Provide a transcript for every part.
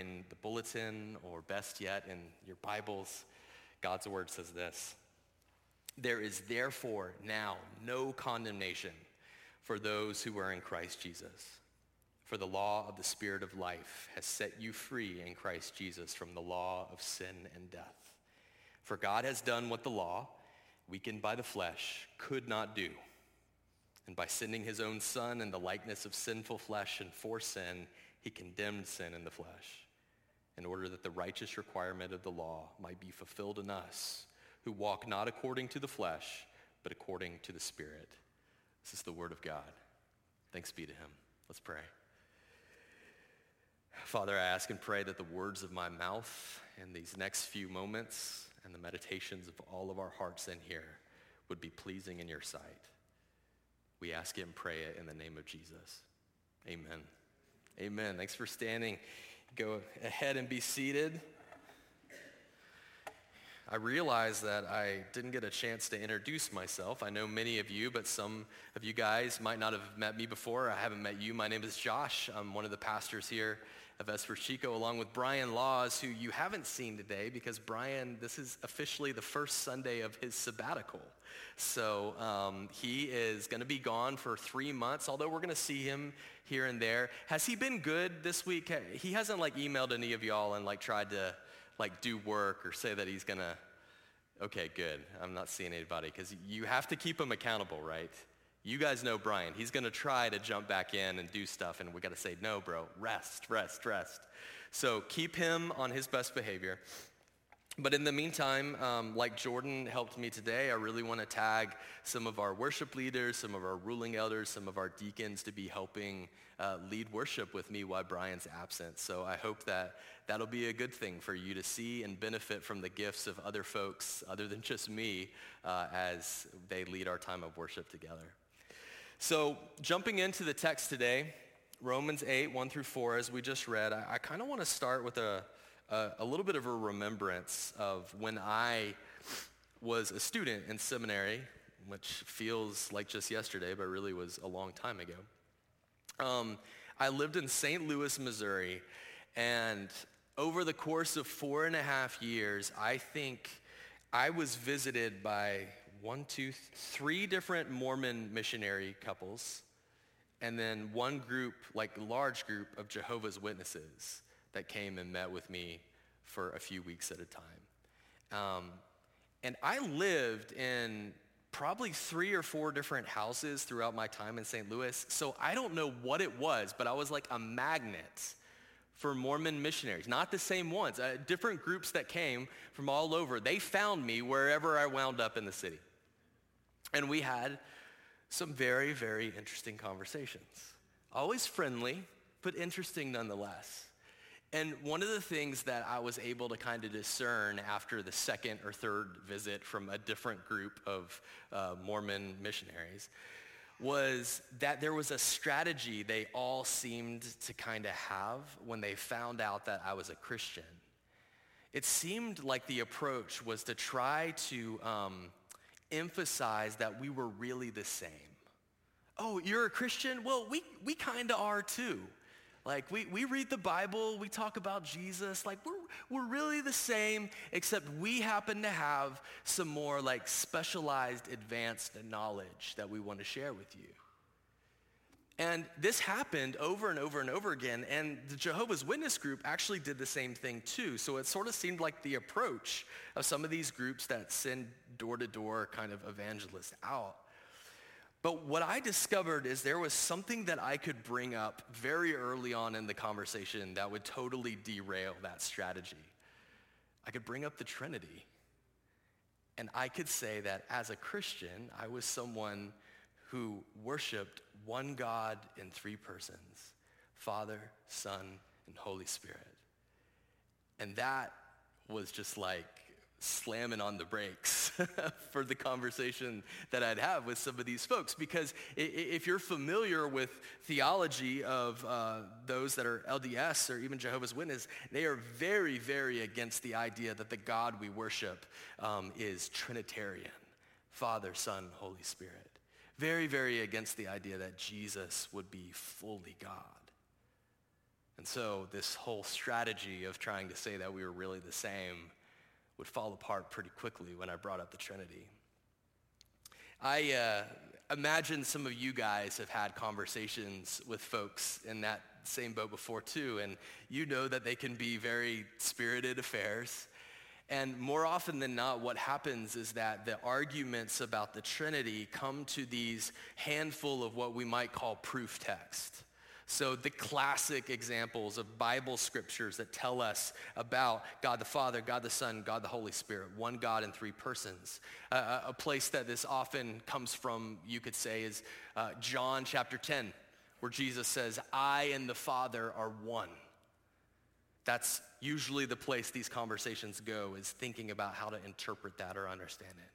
in the bulletin or best yet in your Bibles, God's word says this. There is therefore now no condemnation for those who are in Christ Jesus. For the law of the Spirit of life has set you free in Christ Jesus from the law of sin and death. For God has done what the law, weakened by the flesh, could not do. And by sending his own son in the likeness of sinful flesh and for sin, he condemned sin in the flesh in order that the righteous requirement of the law might be fulfilled in us who walk not according to the flesh, but according to the Spirit. This is the word of God. Thanks be to him. Let's pray. Father, I ask and pray that the words of my mouth in these next few moments and the meditations of all of our hearts in here would be pleasing in your sight. We ask and pray it in the name of Jesus. Amen. Amen. Thanks for standing. Go ahead and be seated. I realize that I didn't get a chance to introduce myself. I know many of you, but some of you guys might not have met me before. I haven't met you. My name is Josh. I'm one of the pastors here of Vespers Chico, along with Brian Laws, who you haven't seen today because Brian, this is officially the first Sunday of his sabbatical. So um, he is going to be gone for three months, although we're going to see him here and there. Has he been good this week? He hasn't like emailed any of y'all and like tried to like do work or say that he's going to, okay, good. I'm not seeing anybody because you have to keep him accountable, right? You guys know Brian. He's going to try to jump back in and do stuff, and we got to say, no, bro, rest, rest, rest. So keep him on his best behavior. But in the meantime, um, like Jordan helped me today, I really want to tag some of our worship leaders, some of our ruling elders, some of our deacons to be helping uh, lead worship with me while Brian's absent. So I hope that that'll be a good thing for you to see and benefit from the gifts of other folks other than just me uh, as they lead our time of worship together. So jumping into the text today, Romans 8, 1 through 4, as we just read, I, I kind of want to start with a, a, a little bit of a remembrance of when I was a student in seminary, which feels like just yesterday, but really was a long time ago. Um, I lived in St. Louis, Missouri, and over the course of four and a half years, I think I was visited by one, two, three different Mormon missionary couples, and then one group, like large group of Jehovah's Witnesses that came and met with me for a few weeks at a time. Um, and I lived in probably three or four different houses throughout my time in St. Louis. So I don't know what it was, but I was like a magnet for Mormon missionaries. Not the same ones, uh, different groups that came from all over. They found me wherever I wound up in the city. And we had some very, very interesting conversations. Always friendly, but interesting nonetheless. And one of the things that I was able to kind of discern after the second or third visit from a different group of uh, Mormon missionaries was that there was a strategy they all seemed to kind of have when they found out that I was a Christian. It seemed like the approach was to try to um, emphasize that we were really the same. Oh, you're a Christian? Well, we, we kind of are too. Like we, we read the Bible, we talk about Jesus, like we're, we're really the same, except we happen to have some more like specialized advanced knowledge that we want to share with you. And this happened over and over and over again, and the Jehovah's Witness group actually did the same thing too. So it sort of seemed like the approach of some of these groups that send door-to-door kind of evangelists out but what I discovered is there was something that I could bring up very early on in the conversation that would totally derail that strategy. I could bring up the Trinity. And I could say that as a Christian, I was someone who worshiped one God in three persons, Father, Son, and Holy Spirit. And that was just like slamming on the brakes for the conversation that I'd have with some of these folks. Because if you're familiar with theology of uh, those that are LDS or even Jehovah's Witness, they are very, very against the idea that the God we worship um, is Trinitarian, Father, Son, Holy Spirit. Very, very against the idea that Jesus would be fully God. And so this whole strategy of trying to say that we were really the same would fall apart pretty quickly when I brought up the Trinity. I uh, imagine some of you guys have had conversations with folks in that same boat before too, and you know that they can be very spirited affairs. And more often than not, what happens is that the arguments about the Trinity come to these handful of what we might call proof text. So the classic examples of Bible scriptures that tell us about God the Father, God the Son, God the Holy Spirit, one God in three persons. Uh, a place that this often comes from, you could say, is uh, John chapter 10, where Jesus says, I and the Father are one. That's usually the place these conversations go, is thinking about how to interpret that or understand it.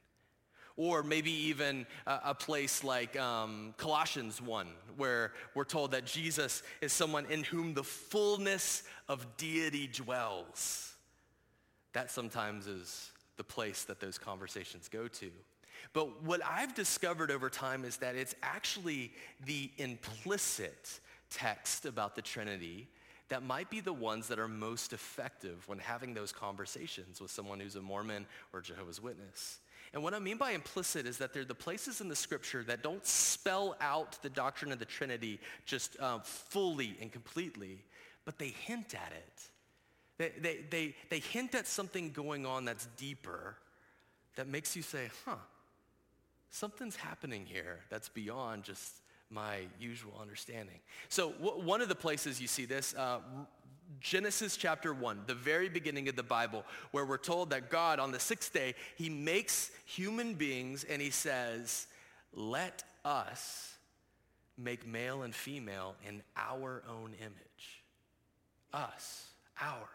Or maybe even a, a place like um, Colossians 1, where we're told that Jesus is someone in whom the fullness of deity dwells. That sometimes is the place that those conversations go to. But what I've discovered over time is that it's actually the implicit text about the Trinity that might be the ones that are most effective when having those conversations with someone who's a Mormon or Jehovah's Witness. And what I mean by implicit is that they're the places in the scripture that don't spell out the doctrine of the Trinity just uh, fully and completely, but they hint at it. They, they, they, they hint at something going on that's deeper that makes you say, huh, something's happening here that's beyond just my usual understanding. So w- one of the places you see this, uh, Genesis chapter 1, the very beginning of the Bible, where we're told that God on the sixth day, he makes human beings and he says, let us make male and female in our own image. Us, our.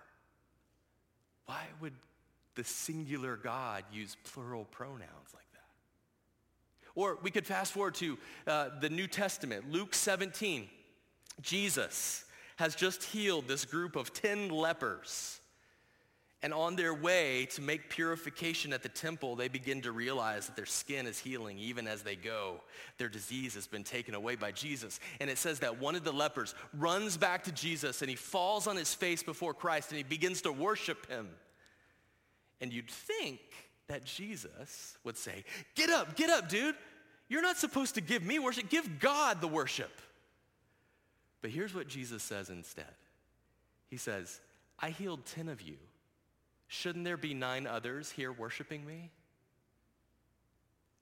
Why would the singular God use plural pronouns like? Or we could fast forward to uh, the New Testament, Luke 17. Jesus has just healed this group of 10 lepers. And on their way to make purification at the temple, they begin to realize that their skin is healing even as they go. Their disease has been taken away by Jesus. And it says that one of the lepers runs back to Jesus and he falls on his face before Christ and he begins to worship him. And you'd think that Jesus would say, Get up, get up, dude. You're not supposed to give me worship, give God the worship. But here's what Jesus says instead He says, I healed 10 of you. Shouldn't there be nine others here worshiping me?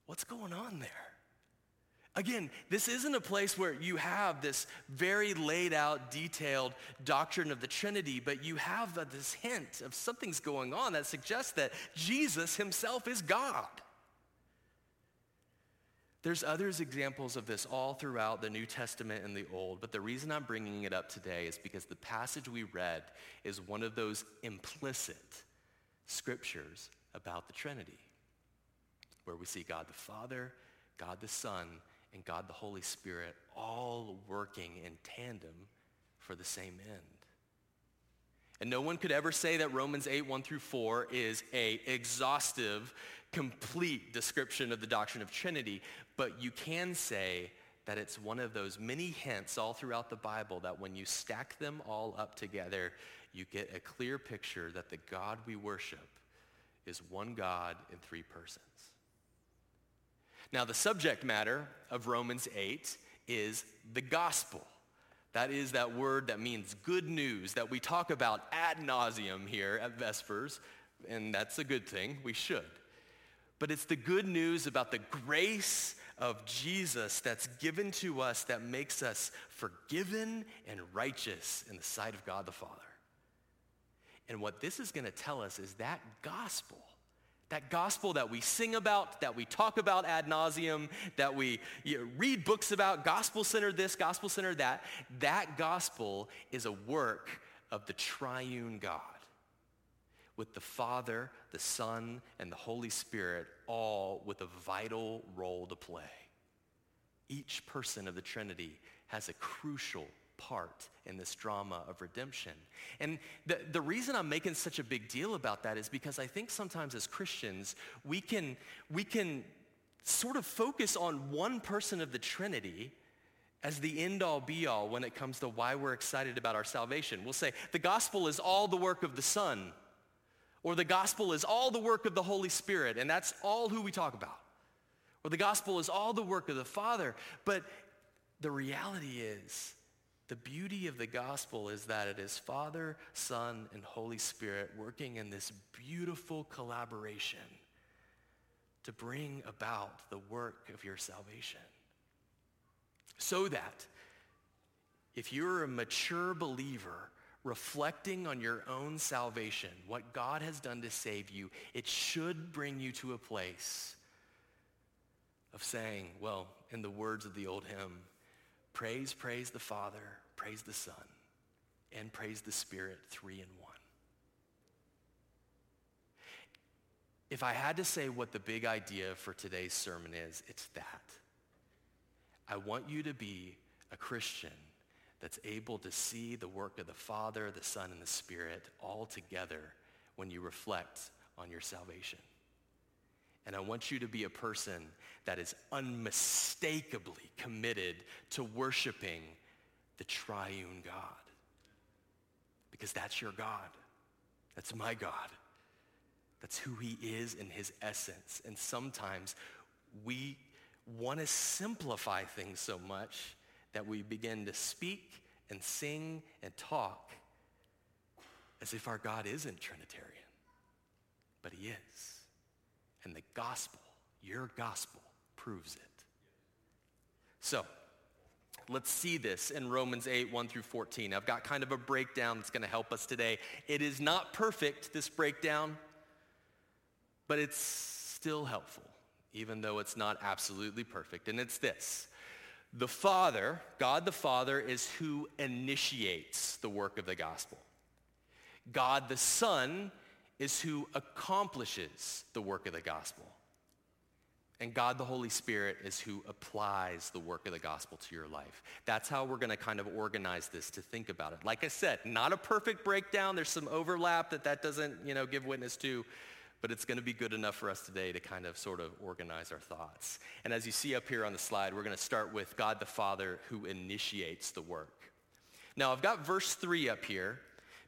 What's going on there? Again, this isn't a place where you have this very laid out, detailed doctrine of the Trinity, but you have this hint of something's going on that suggests that Jesus himself is God. There's others examples of this all throughout the New Testament and the Old, but the reason I'm bringing it up today is because the passage we read is one of those implicit scriptures about the Trinity, where we see God the Father, God the Son, and God the Holy Spirit all working in tandem for the same end. And no one could ever say that Romans 8, 1 through 4 is a exhaustive, complete description of the doctrine of Trinity, but you can say that it's one of those many hints all throughout the Bible that when you stack them all up together, you get a clear picture that the God we worship is one God in three persons. Now, the subject matter of Romans 8 is the gospel. That is that word that means good news that we talk about ad nauseum here at Vespers, and that's a good thing. We should. But it's the good news about the grace of Jesus that's given to us that makes us forgiven and righteous in the sight of God the Father. And what this is going to tell us is that gospel, that gospel that we sing about, that we talk about ad nauseum, that we you know, read books about, gospel center this, gospel center that, that gospel is a work of the triune God with the Father, the Son, and the Holy Spirit all with a vital role to play. Each person of the Trinity has a crucial part in this drama of redemption. And the, the reason I'm making such a big deal about that is because I think sometimes as Christians, we can, we can sort of focus on one person of the Trinity as the end all be all when it comes to why we're excited about our salvation. We'll say the gospel is all the work of the Son, or the gospel is all the work of the Holy Spirit, and that's all who we talk about. Or the gospel is all the work of the Father. But the reality is, the beauty of the gospel is that it is Father, Son, and Holy Spirit working in this beautiful collaboration to bring about the work of your salvation. So that if you're a mature believer reflecting on your own salvation, what God has done to save you, it should bring you to a place of saying, well, in the words of the old hymn, praise, praise the Father, praise the Son, and praise the Spirit, three in one. If I had to say what the big idea for today's sermon is, it's that. I want you to be a Christian that's able to see the work of the Father, the Son, and the Spirit all together when you reflect on your salvation. And I want you to be a person that is unmistakably committed to worshiping the triune God. Because that's your God. That's my God. That's who he is in his essence. And sometimes we want to simplify things so much that we begin to speak and sing and talk as if our God isn't Trinitarian. But he is. And the gospel, your gospel, proves it. So, let's see this in Romans 8, 1 through 14. I've got kind of a breakdown that's going to help us today. It is not perfect, this breakdown, but it's still helpful even though it's not absolutely perfect. And it's this. The Father, God the Father, is who initiates the work of the gospel. God the Son is who accomplishes the work of the gospel. And God the Holy Spirit is who applies the work of the gospel to your life. That's how we're going to kind of organize this to think about it. Like I said, not a perfect breakdown. There's some overlap that that doesn't, you know, give witness to but it's going to be good enough for us today to kind of sort of organize our thoughts. And as you see up here on the slide, we're going to start with God the Father who initiates the work. Now, I've got verse 3 up here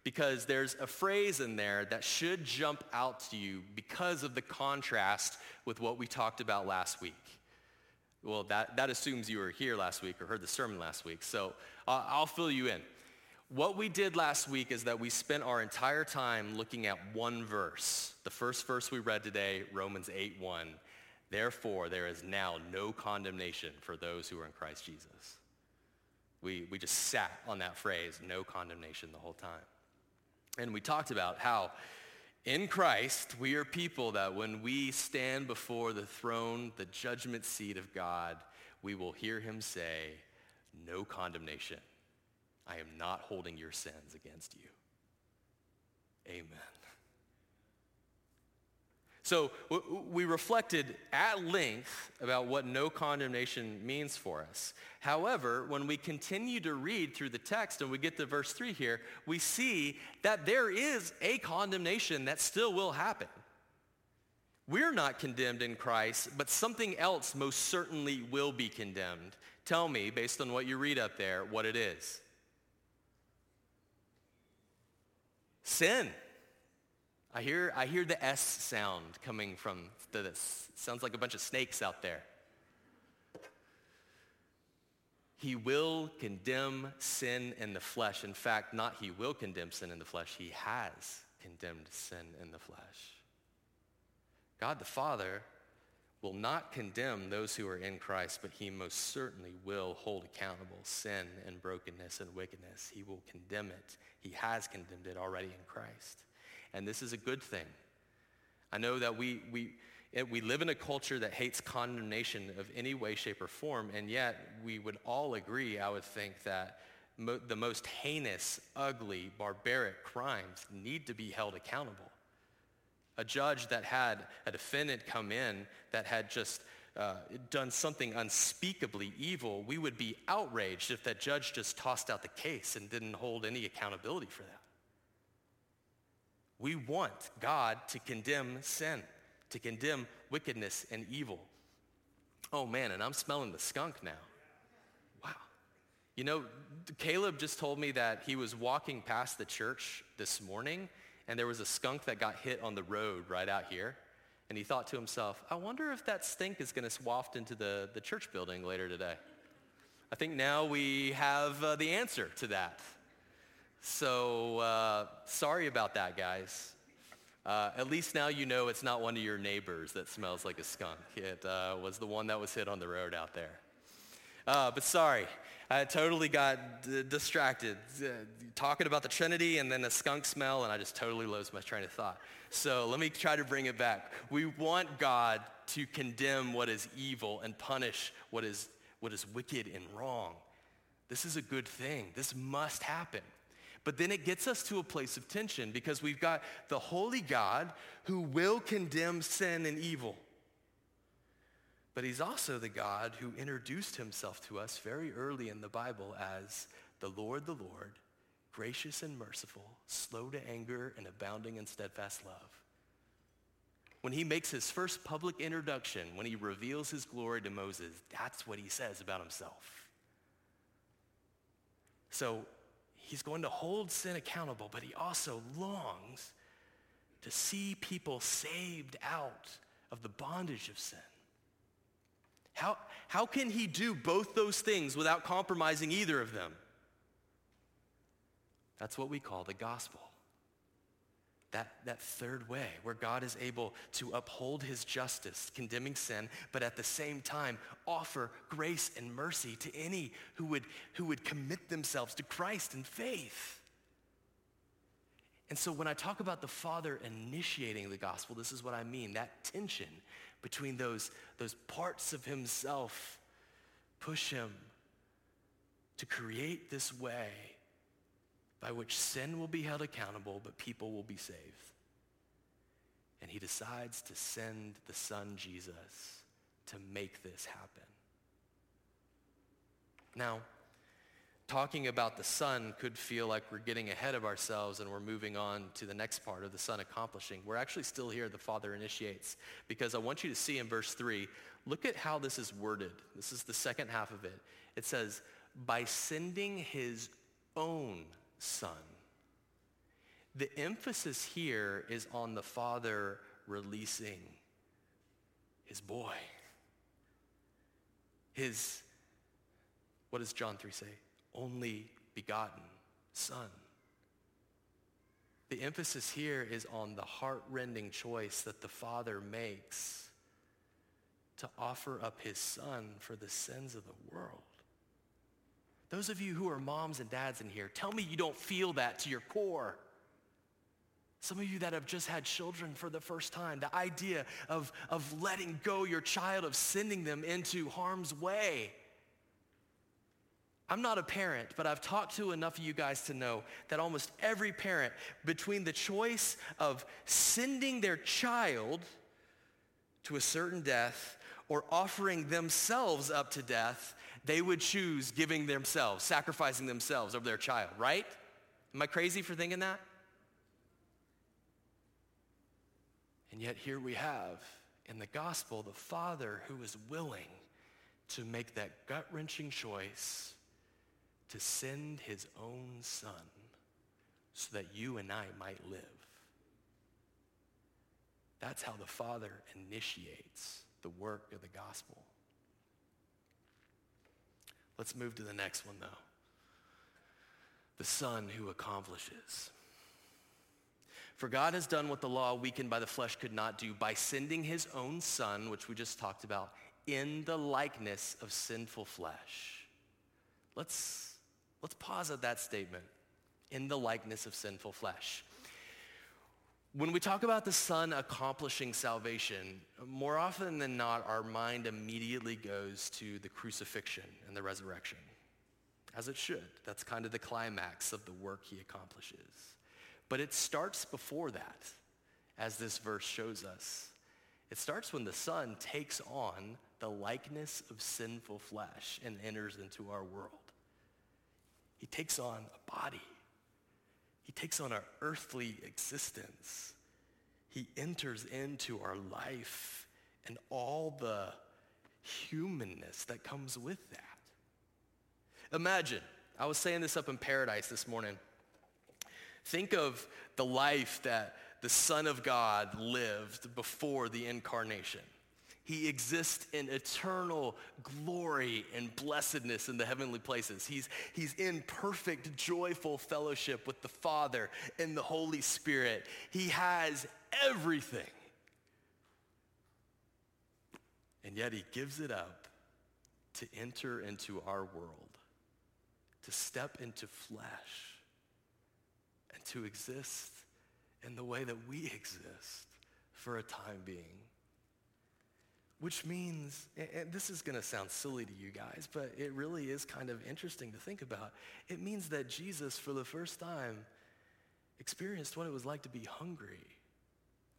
because there's a phrase in there that should jump out to you because of the contrast with what we talked about last week. Well, that, that assumes you were here last week or heard the sermon last week, so uh, I'll fill you in. What we did last week is that we spent our entire time looking at one verse. The first verse we read today, Romans 8, 1. Therefore, there is now no condemnation for those who are in Christ Jesus. We, we just sat on that phrase, no condemnation, the whole time. And we talked about how in Christ, we are people that when we stand before the throne, the judgment seat of God, we will hear him say, no condemnation. I am not holding your sins against you. Amen. So we reflected at length about what no condemnation means for us. However, when we continue to read through the text and we get to verse 3 here, we see that there is a condemnation that still will happen. We're not condemned in Christ, but something else most certainly will be condemned. Tell me, based on what you read up there, what it is. Sin. I hear, I hear the S sound coming from this. Sounds like a bunch of snakes out there. He will condemn sin in the flesh. In fact, not he will condemn sin in the flesh. He has condemned sin in the flesh. God the Father will not condemn those who are in Christ, but he most certainly will hold accountable sin and brokenness and wickedness. He will condemn it. He has condemned it already in Christ. And this is a good thing. I know that we, we, we live in a culture that hates condemnation of any way, shape, or form, and yet we would all agree, I would think, that mo- the most heinous, ugly, barbaric crimes need to be held accountable a judge that had a defendant come in that had just uh, done something unspeakably evil, we would be outraged if that judge just tossed out the case and didn't hold any accountability for that. We want God to condemn sin, to condemn wickedness and evil. Oh man, and I'm smelling the skunk now. Wow. You know, Caleb just told me that he was walking past the church this morning and there was a skunk that got hit on the road right out here. And he thought to himself, I wonder if that stink is going to waft into the, the church building later today. I think now we have uh, the answer to that. So uh, sorry about that, guys. Uh, at least now you know it's not one of your neighbors that smells like a skunk. It uh, was the one that was hit on the road out there. Uh, but sorry, I totally got d- distracted talking about the Trinity and then the skunk smell, and I just totally lost my train of thought. So let me try to bring it back. We want God to condemn what is evil and punish what is, what is wicked and wrong. This is a good thing. This must happen. But then it gets us to a place of tension because we've got the holy God who will condemn sin and evil. But he's also the God who introduced himself to us very early in the Bible as the Lord, the Lord, gracious and merciful, slow to anger and abounding in steadfast love. When he makes his first public introduction, when he reveals his glory to Moses, that's what he says about himself. So He's going to hold sin accountable, but he also longs to see people saved out of the bondage of sin. How, how can he do both those things without compromising either of them? That's what we call the gospel that, that third way where God is able to uphold his justice, condemning sin, but at the same time offer grace and mercy to any who would, who would commit themselves to Christ in faith. And so when I talk about the Father initiating the gospel, this is what I mean, that tension between those, those parts of himself push him to create this way by which sin will be held accountable, but people will be saved. And he decides to send the son Jesus to make this happen. Now, talking about the son could feel like we're getting ahead of ourselves and we're moving on to the next part of the son accomplishing. We're actually still here, the father initiates, because I want you to see in verse 3, look at how this is worded. This is the second half of it. It says, by sending his own son. The emphasis here is on the father releasing his boy. His, what does John 3 say? Only begotten son. The emphasis here is on the heart-rending choice that the father makes to offer up his son for the sins of the world. Those of you who are moms and dads in here, tell me you don't feel that to your core. Some of you that have just had children for the first time, the idea of, of letting go your child, of sending them into harm's way. I'm not a parent, but I've talked to enough of you guys to know that almost every parent, between the choice of sending their child to a certain death or offering themselves up to death, they would choose giving themselves, sacrificing themselves over their child, right? Am I crazy for thinking that? And yet here we have in the gospel the Father who is willing to make that gut-wrenching choice to send his own son so that you and I might live. That's how the Father initiates the work of the gospel. Let's move to the next one, though. The Son who accomplishes. For God has done what the law weakened by the flesh could not do by sending his own Son, which we just talked about, in the likeness of sinful flesh. Let's, let's pause at that statement. In the likeness of sinful flesh. When we talk about the Son accomplishing salvation, more often than not, our mind immediately goes to the crucifixion and the resurrection, as it should. That's kind of the climax of the work he accomplishes. But it starts before that, as this verse shows us. It starts when the Son takes on the likeness of sinful flesh and enters into our world. He takes on a body he takes on our earthly existence. He enters into our life and all the humanness that comes with that. Imagine, I was saying this up in paradise this morning. Think of the life that the Son of God lived before the incarnation. He exists in eternal glory and blessedness in the heavenly places. He's, he's in perfect, joyful fellowship with the Father and the Holy Spirit. He has everything. And yet he gives it up to enter into our world, to step into flesh, and to exist in the way that we exist for a time being. Which means, and this is going to sound silly to you guys, but it really is kind of interesting to think about. It means that Jesus, for the first time, experienced what it was like to be hungry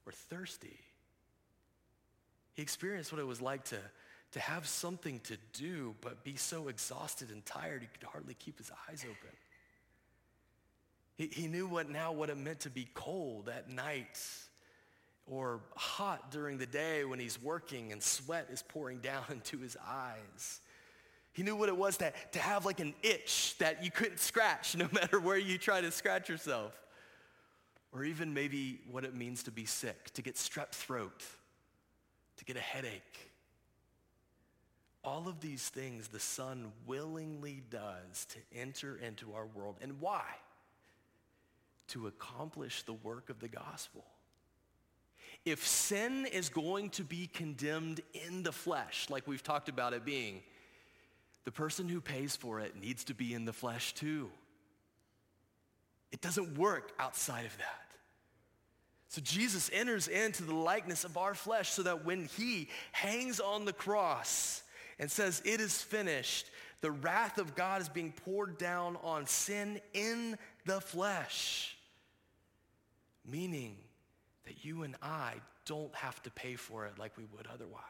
or thirsty. He experienced what it was like to, to have something to do, but be so exhausted and tired he could hardly keep his eyes open. He, he knew what now what it meant to be cold at night or hot during the day when he's working and sweat is pouring down into his eyes. He knew what it was to, to have like an itch that you couldn't scratch no matter where you try to scratch yourself. Or even maybe what it means to be sick, to get strep throat, to get a headache. All of these things the Son willingly does to enter into our world. And why? To accomplish the work of the gospel. If sin is going to be condemned in the flesh, like we've talked about it being, the person who pays for it needs to be in the flesh too. It doesn't work outside of that. So Jesus enters into the likeness of our flesh so that when he hangs on the cross and says, it is finished, the wrath of God is being poured down on sin in the flesh. Meaning that you and I don't have to pay for it like we would otherwise.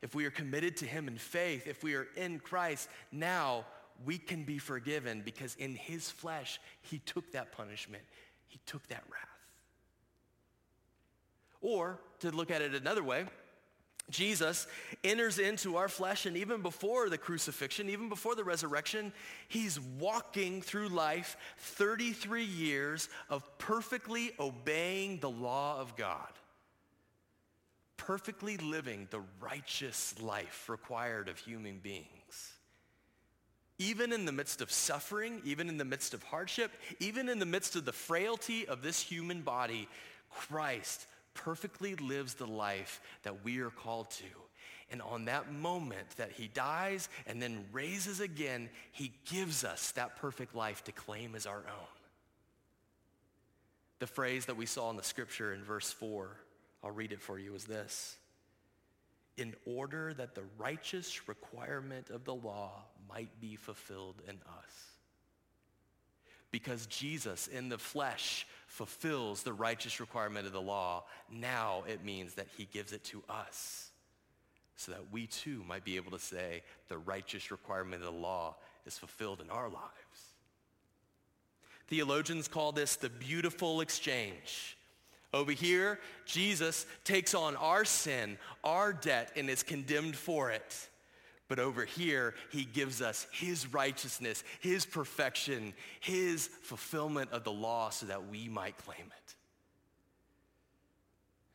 If we are committed to him in faith, if we are in Christ, now we can be forgiven because in his flesh, he took that punishment. He took that wrath. Or to look at it another way, Jesus enters into our flesh, and even before the crucifixion, even before the resurrection, he's walking through life 33 years of perfectly obeying the law of God, perfectly living the righteous life required of human beings. Even in the midst of suffering, even in the midst of hardship, even in the midst of the frailty of this human body, Christ perfectly lives the life that we are called to. And on that moment that he dies and then raises again, he gives us that perfect life to claim as our own. The phrase that we saw in the scripture in verse 4, I'll read it for you, is this. In order that the righteous requirement of the law might be fulfilled in us. Because Jesus in the flesh fulfills the righteous requirement of the law, now it means that he gives it to us so that we too might be able to say the righteous requirement of the law is fulfilled in our lives. Theologians call this the beautiful exchange. Over here, Jesus takes on our sin, our debt, and is condemned for it. But over here, he gives us his righteousness, his perfection, his fulfillment of the law so that we might claim it.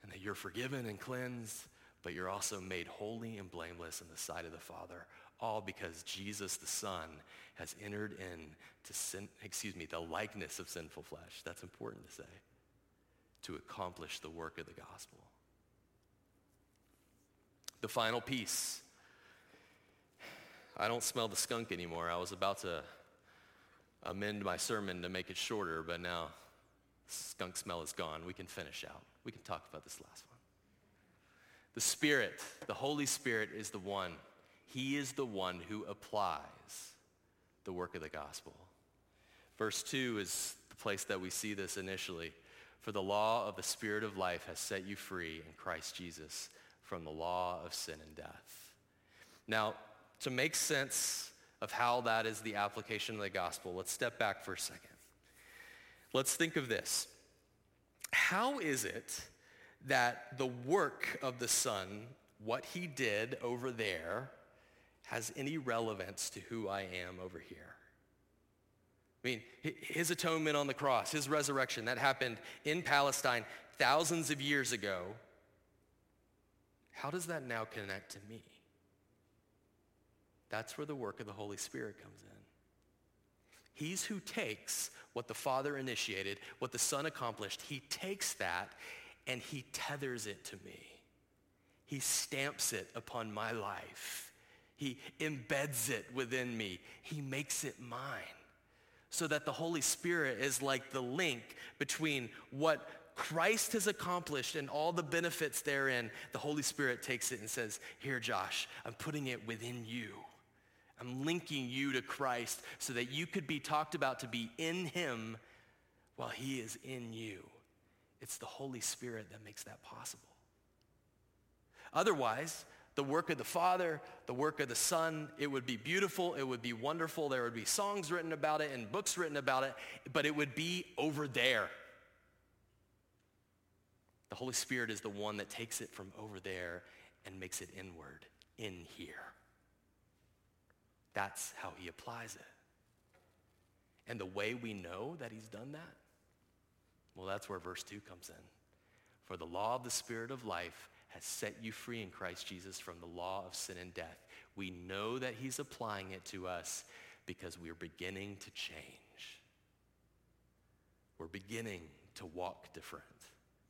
And that you're forgiven and cleansed, but you're also made holy and blameless in the sight of the Father, all because Jesus the Son has entered in to sin, excuse me, the likeness of sinful flesh. That's important to say. To accomplish the work of the gospel. The final piece I don't smell the skunk anymore. I was about to amend my sermon to make it shorter, but now skunk smell is gone. We can finish out. We can talk about this last one. The Spirit, the Holy Spirit is the one. He is the one who applies the work of the gospel. Verse 2 is the place that we see this initially. For the law of the Spirit of life has set you free in Christ Jesus from the law of sin and death. Now, to make sense of how that is the application of the gospel, let's step back for a second. Let's think of this. How is it that the work of the Son, what he did over there, has any relevance to who I am over here. I mean, his atonement on the cross, his resurrection, that happened in Palestine thousands of years ago. How does that now connect to me? That's where the work of the Holy Spirit comes in. He's who takes what the Father initiated, what the Son accomplished. He takes that and he tethers it to me. He stamps it upon my life. He embeds it within me. He makes it mine. So that the Holy Spirit is like the link between what Christ has accomplished and all the benefits therein. The Holy Spirit takes it and says, here, Josh, I'm putting it within you. I'm linking you to Christ so that you could be talked about to be in him while he is in you. It's the Holy Spirit that makes that possible. Otherwise, the work of the Father, the work of the Son, it would be beautiful, it would be wonderful, there would be songs written about it and books written about it, but it would be over there. The Holy Spirit is the one that takes it from over there and makes it inward, in here. That's how he applies it. And the way we know that he's done that, well, that's where verse 2 comes in. For the law of the Spirit of life has set you free in Christ Jesus from the law of sin and death. We know that he's applying it to us because we're beginning to change. We're beginning to walk different,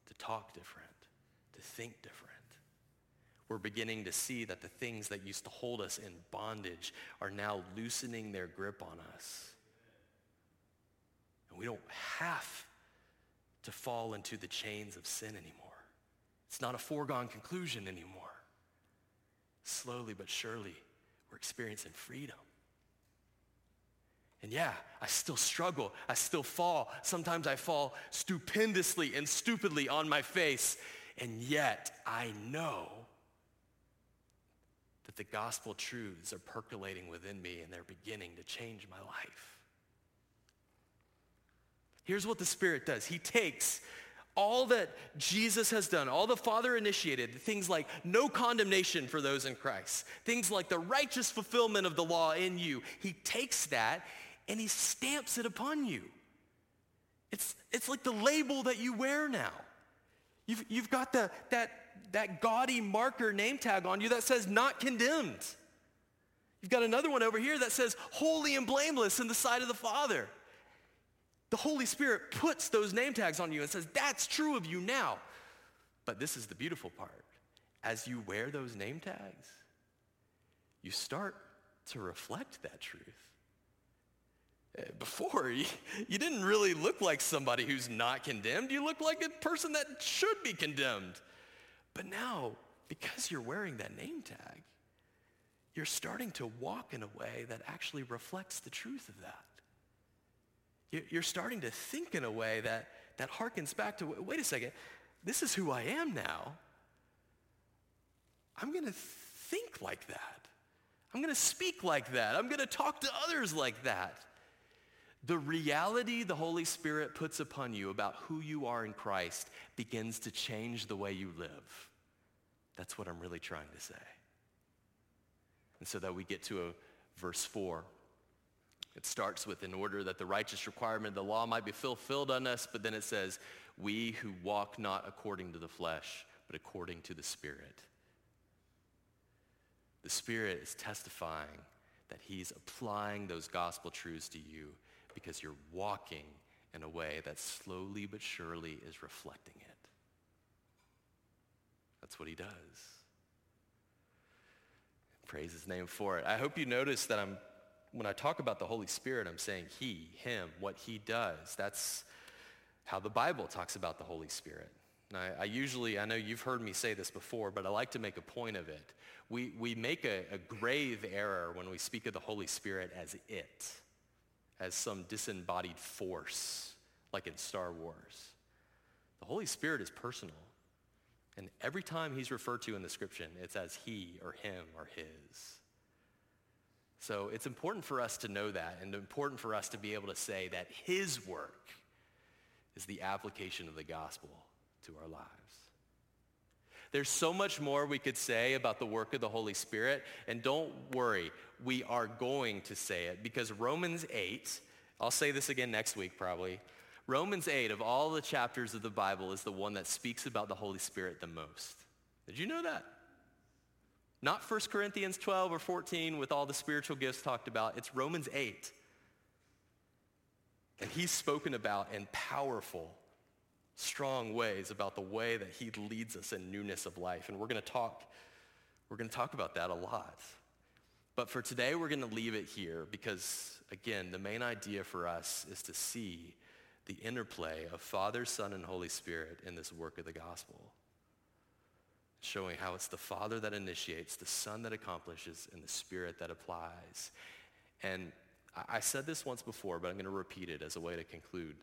to talk different, to think different. We're beginning to see that the things that used to hold us in bondage are now loosening their grip on us. And we don't have to fall into the chains of sin anymore. It's not a foregone conclusion anymore. Slowly but surely, we're experiencing freedom. And yeah, I still struggle. I still fall. Sometimes I fall stupendously and stupidly on my face. And yet I know that the gospel truths are percolating within me and they're beginning to change my life. Here's what the Spirit does. He takes all that Jesus has done, all the Father initiated, things like no condemnation for those in Christ, things like the righteous fulfillment of the law in you, he takes that and he stamps it upon you. It's, it's like the label that you wear now. You've, you've got the, that, that gaudy marker name tag on you that says not condemned. You've got another one over here that says holy and blameless in the sight of the Father. The Holy Spirit puts those name tags on you and says, that's true of you now. But this is the beautiful part. As you wear those name tags, you start to reflect that truth. Eh, before, you, you didn't really look like somebody who's not condemned. You look like a person that should be condemned. But now, because you're wearing that name tag, you're starting to walk in a way that actually reflects the truth of that. You're starting to think in a way that, that harkens back to, wait a second, this is who I am now. I'm going to think like that. I'm going to speak like that. I'm going to talk to others like that. The reality the Holy Spirit puts upon you about who you are in Christ begins to change the way you live. That's what I'm really trying to say. And so that we get to a verse 4. It starts with in order that the righteous requirement of the law might be fulfilled on us, but then it says, we who walk not according to the flesh, but according to the Spirit. The Spirit is testifying that he's applying those gospel truths to you because you're walking in a way that slowly but surely is reflecting it. That's what he does. Praise his name for it. I hope you notice that I'm when I talk about the Holy Spirit, I'm saying he, him, what he does. That's how the Bible talks about the Holy Spirit. I, I, usually, I know you've heard me say this before, but I like to make a point of it. We, we make a, a grave error when we speak of the Holy Spirit as it, as some disembodied force, like in Star Wars. The Holy Spirit is personal. And every time he's referred to in the scripture, it's as he or him or his. So it's important for us to know that and important for us to be able to say that his work is the application of the gospel to our lives. There's so much more we could say about the work of the Holy Spirit, and don't worry, we are going to say it because Romans 8, I'll say this again next week probably, Romans 8 of all the chapters of the Bible is the one that speaks about the Holy Spirit the most. Did you know that? Not 1 Corinthians 12 or 14 with all the spiritual gifts talked about. It's Romans 8. And he's spoken about in powerful, strong ways about the way that he leads us in newness of life. And we're going to talk, we're going to talk about that a lot. But for today, we're going to leave it here because, again, the main idea for us is to see the interplay of Father, Son, and Holy Spirit in this work of the gospel. Showing how it's the Father that initiates, the Son that accomplishes, and the Spirit that applies. And I said this once before, but I'm going to repeat it as a way to conclude.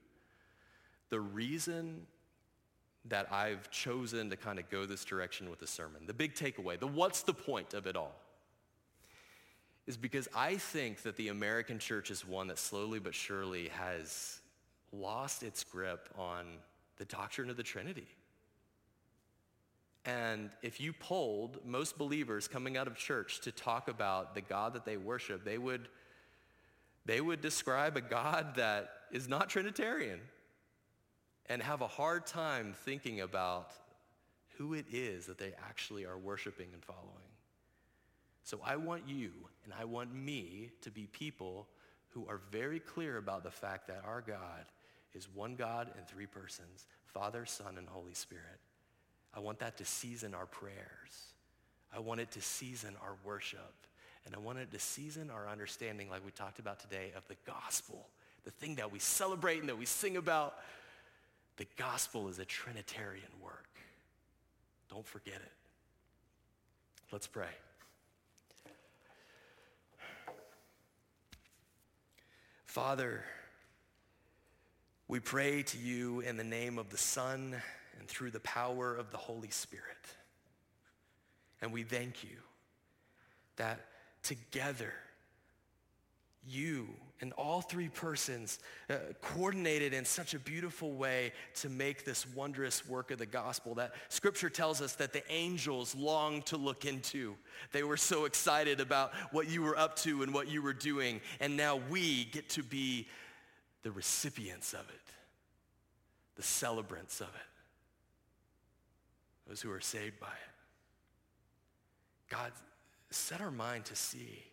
The reason that I've chosen to kind of go this direction with the sermon, the big takeaway, the what's the point of it all, is because I think that the American church is one that slowly but surely has lost its grip on the doctrine of the Trinity. And if you polled most believers coming out of church to talk about the God that they worship, they would, they would describe a God that is not Trinitarian and have a hard time thinking about who it is that they actually are worshiping and following. So I want you and I want me to be people who are very clear about the fact that our God is one God in three persons, Father, Son, and Holy Spirit. I want that to season our prayers. I want it to season our worship. And I want it to season our understanding, like we talked about today, of the gospel, the thing that we celebrate and that we sing about. The gospel is a Trinitarian work. Don't forget it. Let's pray. Father, we pray to you in the name of the Son and through the power of the Holy Spirit. And we thank you that together, you and all three persons uh, coordinated in such a beautiful way to make this wondrous work of the gospel that scripture tells us that the angels longed to look into. They were so excited about what you were up to and what you were doing. And now we get to be the recipients of it, the celebrants of it, those who are saved by it. God, set our mind to see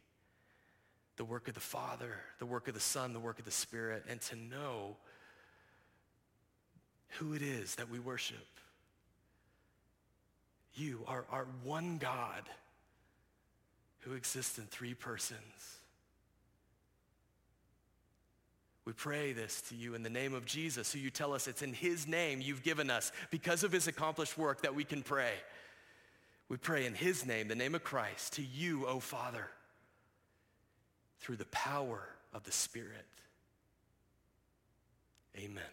the work of the Father, the work of the Son, the work of the Spirit, and to know who it is that we worship. You are our one God who exists in three persons. We pray this to you in the name of Jesus, who you tell us it's in his name you've given us because of his accomplished work that we can pray. We pray in his name, the name of Christ, to you, O Father, through the power of the Spirit. Amen.